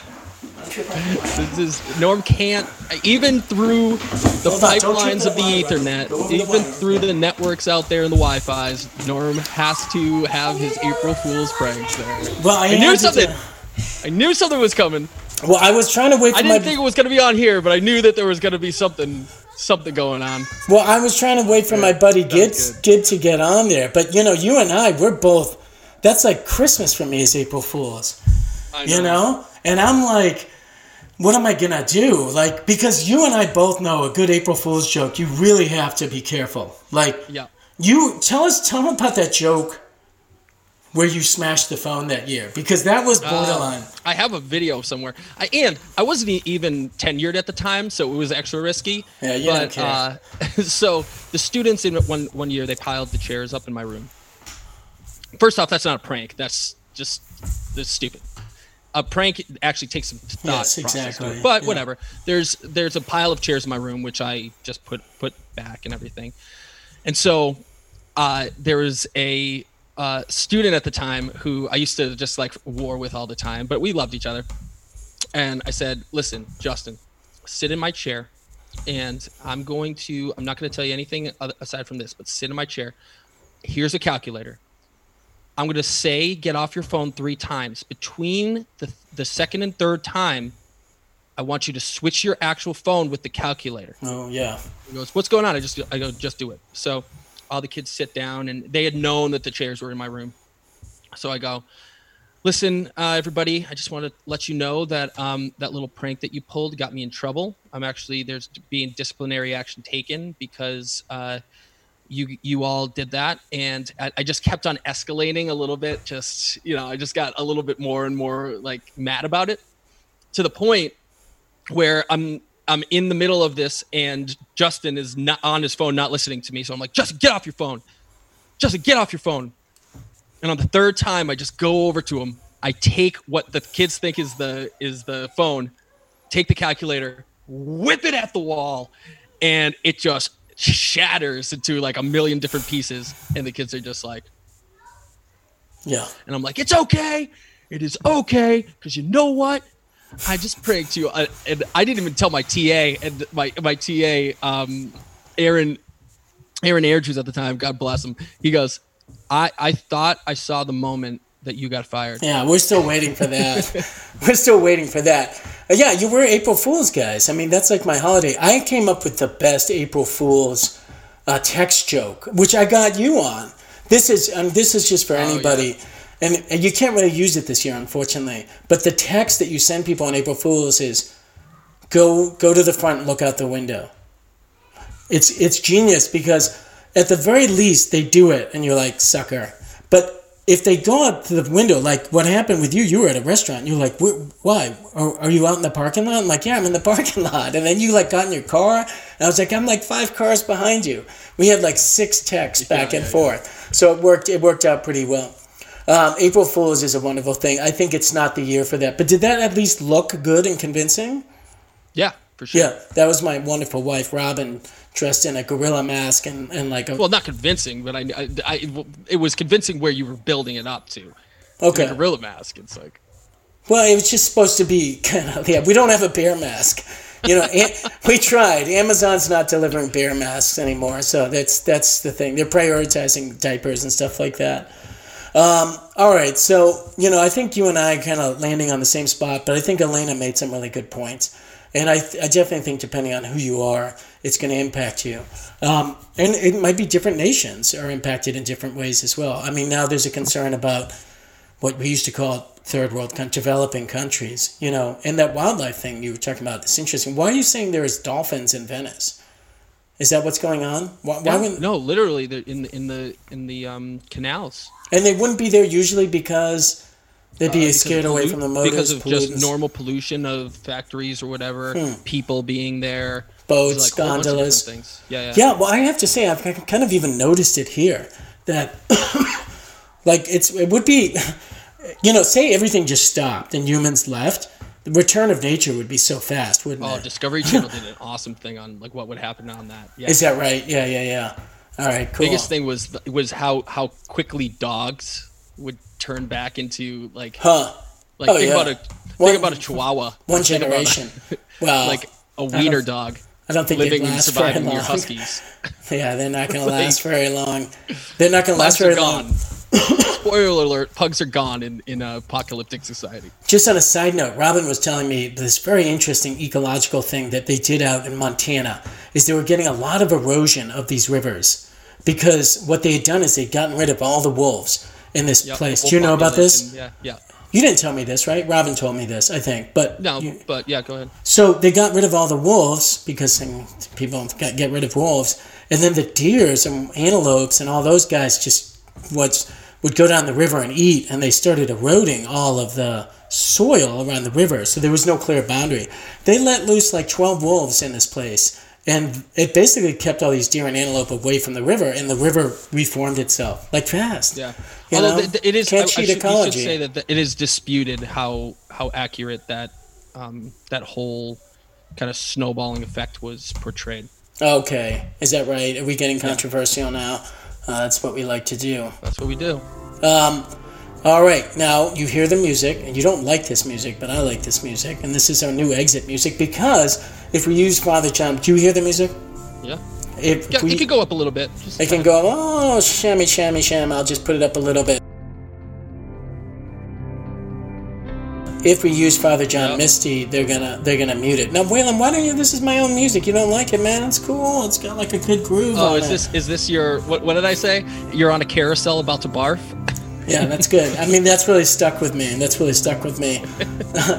Don't trip on the wire. This is Norm can't even through the Hold on, don't trip pipelines of the wire, Rock. Ethernet, the even wire. through the networks out there and the Wi-Fi's. Norm has to have his April Fool's pranks there. Well, I, I knew had to something. I knew something was coming. Well, I was trying to wait for I my. didn't think it was gonna be on here, but I knew that there was gonna be something something going on. Well, I was trying to wait for my buddy Gid, good. Gid to get on there, but you know, you and I, we're both. That's like Christmas for me is April Fools. I you know and i'm like what am i gonna do like because you and i both know a good april fool's joke you really have to be careful like Yeah. you tell us tell them about that joke where you smashed the phone that year because that was borderline I have a video somewhere. I and I wasn't even tenured at the time, so it was extra risky. Yeah, you don't care. Uh, so the students in one one year they piled the chairs up in my room. First off, that's not a prank. That's just that's stupid. A prank actually takes some thought Yes, exactly, But yeah. whatever. There's there's a pile of chairs in my room which I just put put back and everything. And so uh, there was a uh, student at the time who I used to just like war with all the time, but we loved each other. And I said, "Listen, Justin, sit in my chair, and I'm going to. I'm not going to tell you anything aside from this, but sit in my chair. Here's a calculator. I'm going to say get off your phone three times. Between the the second and third time, I want you to switch your actual phone with the calculator." oh yeah He goes, "What's going on?" I just I go, "Just do it." So all the kids sit down, and they had known that the chairs were in my room. So I go, "Listen, uh, everybody, I just want to let you know that um, that little prank that you pulled got me in trouble. I'm actually there's being disciplinary action taken because uh, you you all did that, and I, I just kept on escalating a little bit. Just you know, I just got a little bit more and more like mad about it to the point where I'm I'm in the middle of this and Justin is not on his phone, not listening to me. So I'm like, Justin, get off your phone. Justin, get off your phone. And on the third time, I just go over to him. I take what the kids think is the is the phone, take the calculator, whip it at the wall, and it just shatters into like a million different pieces. And the kids are just like, yeah and I'm like, it's okay. It is okay. Because you know what? I just pranked you. I, and I didn't even tell my TA and my, my TA, um, Aaron, Aaron Andrews at the time, God bless him. He goes, I, I thought I saw the moment that you got fired. yeah we're still waiting for that. We're still waiting for that. Uh, yeah you were april fools guys. I mean that's like my holiday. I came up with the best april fools uh, text joke which i got you on. This is um, this is just for yeah. anybody. And, and you can't really use it this year unfortunately. But the text that you send people on april fools is go go to the front and look out the window. It's it's genius because at the very least they do it and you're like sucker. But if they go out to the window like what happened with you you were at a restaurant you're like why are, are you out in the parking lot i'm like yeah i'm in the parking lot and then you like got in your car and i was like i'm like five cars behind you we had like six texts back and forth so it worked it worked out pretty well Um, April Fools is a wonderful thing. I think it's not the year for that. But did that at least look good and convincing? Yeah, for sure. Yeah, that was my wonderful wife, Robin, dressed in a gorilla mask and, and like a. Well, not convincing, but I, I, I, it was convincing where you were building it up to. okay. The gorilla mask. It's like, Well, it was just supposed to be kind of. Yeah, we don't have a bear mask. You know, we tried. Amazon's not delivering bear masks anymore, so that's that's the thing. They're prioritizing diapers and stuff like that. Um, all right, so you know, I think you and I kind of landing on the same spot, but I think Elena made some really good points, and I, I definitely think depending on who you are, it's going to impact you, um, and it might be different nations are impacted in different ways as well. I mean, now there's a concern about what we used to call third world coun- developing countries, you know, and that wildlife thing you were talking about. It's interesting. Why are you saying there is dolphins in Venice? Is that what's going on? Why, why no, wouldn't- no, literally, in the in the in the um, canals. And they wouldn't be there usually because they'd be Uh, scared away from the motors, because of pollutants, just normal pollution of factories or whatever, people being there, boats, like, a whole bunch of gondolas. things. Yeah, yeah, Yeah, well, I have to say, I've kind of even noticed it here that, like, it's it would be, you know, say everything just stopped and humans left, the return of nature would be so fast, wouldn't Oh, it? Discovery Channel did an awesome thing on like what would happen on that. Yeah. Is that right? Yeah, yeah, yeah. All right, cool. biggest thing was was how how quickly dogs would turn back into like Huh? like Oh, think yeah. about a One- think about a chihuahua One a- generation. Wow. like a wiener dog I don't think living and surviving long. huskies Yeah, they're not going to last very long. They're not going to last very long. gone spoiler alert pugs are gone in in a apocalyptic society Just on a side note, Robin was telling me this very interesting ecological thing that they did out in Montana is they were getting a lot of erosion of these rivers because what they had done is they'd gotten rid of all the wolves in this Yep, place. Do you know about this? yeah yeah You didn't tell me this, right? Robin told me this, I think. But no you- but yeah go ahead so they got rid of all the wolves because people got get rid of wolves, and then the deers and antelopes and all those guys just what's would go down the river and eat, and they started eroding all of the soil around the river. So there was no clear boundary. They let loose like twelve wolves in this place, and it basically kept all these deer and antelope away from the river, and the river reformed itself like fast. yeah You although know? it is I, I Can't should, should say that th- it is disputed how how accurate that um, that whole kind of snowballing effect was portrayed Okay, is that right? Are we getting controversial now? Uh, that's what we like to do. that's what we do Um, all right, now you hear the music, and you don't like this music, but I like this music, and this is our new exit music because if we use Father John, do you hear the music? yeah If yeah we, it could go up a little bit just it can go, oh, shammy, shammy, sham. I'll just put it up a little bit. If we use Father John. Misty, they're gonna they're gonna mute it. Now, Waylon, why don't you? This is my own music. You don't like it, man? It's cool. It's got like a good groove. Oh, is it. this is this your what? What did I say? You're on a carousel about to barf. Yeah, that's good. I mean, that's really stuck with me. That's really stuck with me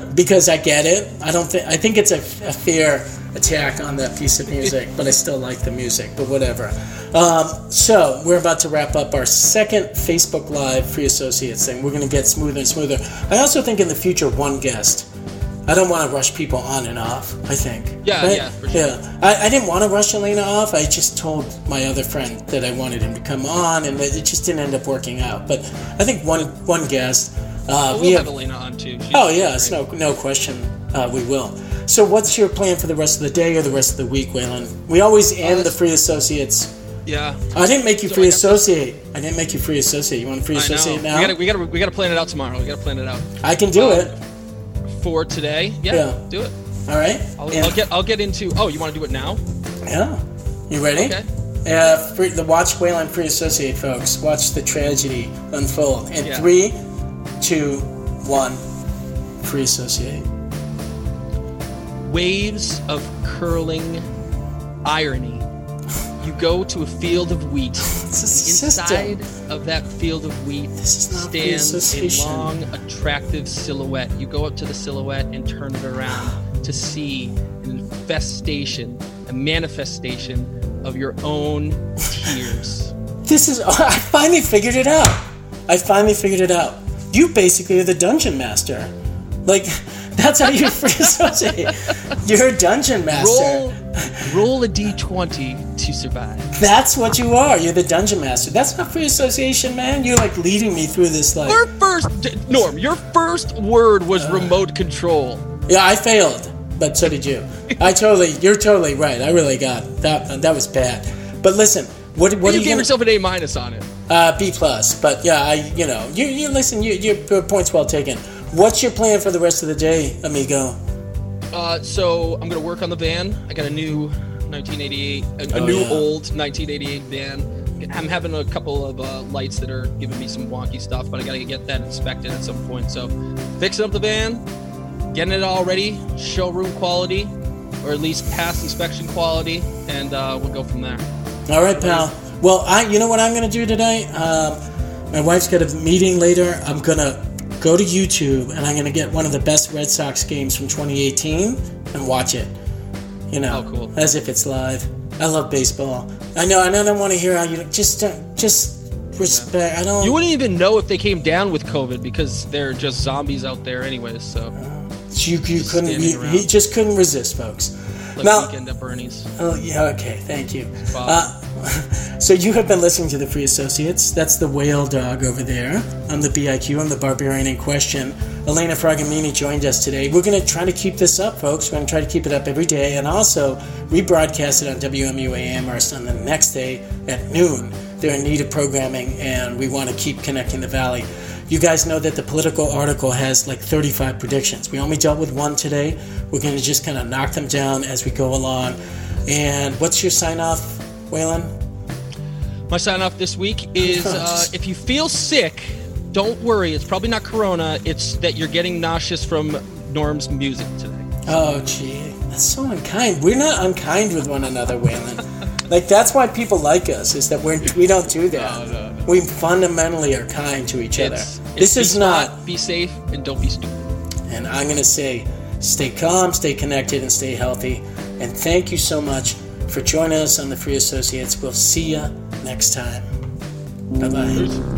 because I get it. I don't think I think it's a, a fair attack on that piece of music, but I still like the music. But whatever. Um, so we're about to wrap up our second Facebook Live Free Associates thing. We're going to get smoother and smoother. I also think in the future, one guest. I don't want to rush people on and off. I think. Yeah, yeah, for sure. Yeah, I, I didn't want to rush Elena off. I just told my other friend that I wanted him to come on, and it just didn't end up working out. But I think one one guest. Uh, We'll we have have. Elena on too. She's- Oh yeah, it's no no question. Uh, we will. So, what's your plan for the rest of the day or the rest of the week, Waylon? We always end the free associates. Yeah, I didn't make you So free I associate. I didn't make you free associate. You want to free associate now? We gotta we gotta we gotta plan it out tomorrow. We gotta plan it out I can do Um, it. For today. Yeah, Yeah. do it. All right. I'll, And- I'll get I'll get into. Oh, you want to do it now? Yeah. You ready? Okay. Uh, free, the watch Waylon Free Associate, folks. Watch the tragedy unfold. In Yeah. three, two, one. Free Associate. Waves of curling irony. You go to a field of wheat. It's a system. Inside of that field of wheat This is not free stands a long, attractive silhouette. You go up to the silhouette and turn it around to see an infestation, a manifestation of your own tears. This is. I finally figured it out. I finally figured it out. You basically are the dungeon master. Like, that's how you free associate. You're a dungeon master. Roll Roll a d20 to survive. That's what you are. You're the dungeon master. That's not free association, man. You're like leading me through this like. Your first, Norm, your first word was remote control. Yeah, I failed, but so did you. I totally. You're totally right. I really got that. That was bad. But listen, what what you you gave gonna? yourself an A minus on it. Uh, B plus. But yeah, I you know you you listen. You your points well taken. What's your plan for the rest of the day, amigo? Uh, so I'm gonna work on the van. I got a new 1988, a, a Oh, new yeah. old 1988 van. I'm having a couple of uh, lights that are giving me some wonky stuff, but I gotta get that inspected at some point. So fixing up the van, getting it all ready, showroom quality, or at least past inspection quality, and uh, we'll go from there. All right, pal. Well, I you know what I'm gonna do today? Um, my wife's got a meeting later. I'm gonna go to YouTube and I'm gonna get one of the best Red Sox games from 2018 and watch it. You know, Oh, cool. as if it's live. I love baseball. I know. I know. I don't want to hear how you just don't, just respect. I don't. You wouldn't even know if they came down with COVID because they're just zombies out there, anyways. So you, you just couldn't. You, he just couldn't resist, folks. like Now- weekend at Bernie's. Oh, yeah, okay, thank you. Uh, so you have been listening to the Free Associates. That's the whale dog over there. I'm the BIQ. I'm the barbarian in question. Elena Frogameni joined us today. We're going to try to keep this up, folks. We're going to try to keep it up every day and also rebroadcast it on WMUA Amherst on the next day at noon. They're in need of programming, and we want to keep connecting the Valley. You guys know that the political article has like 35 predictions. We only dealt with one today. We're going to just kind of knock them down as we go along. And what's your sign off, Waylon? My sign off this week is uh, if you feel sick, don't worry. It's probably not corona. It's that you're getting nauseous from Norm's music today. Oh, gee, that's so unkind. We're not unkind with one another, Waylon. like that's why people like us is that we're we don't do that. No, no, We fundamentally are kind to each other. It's, This it's is be not. Be safe and don't be stupid. And I'm going to say, stay calm, stay connected, and stay healthy. And thank you so much for joining us on the Free Associates. We'll see you next time. Bye bye.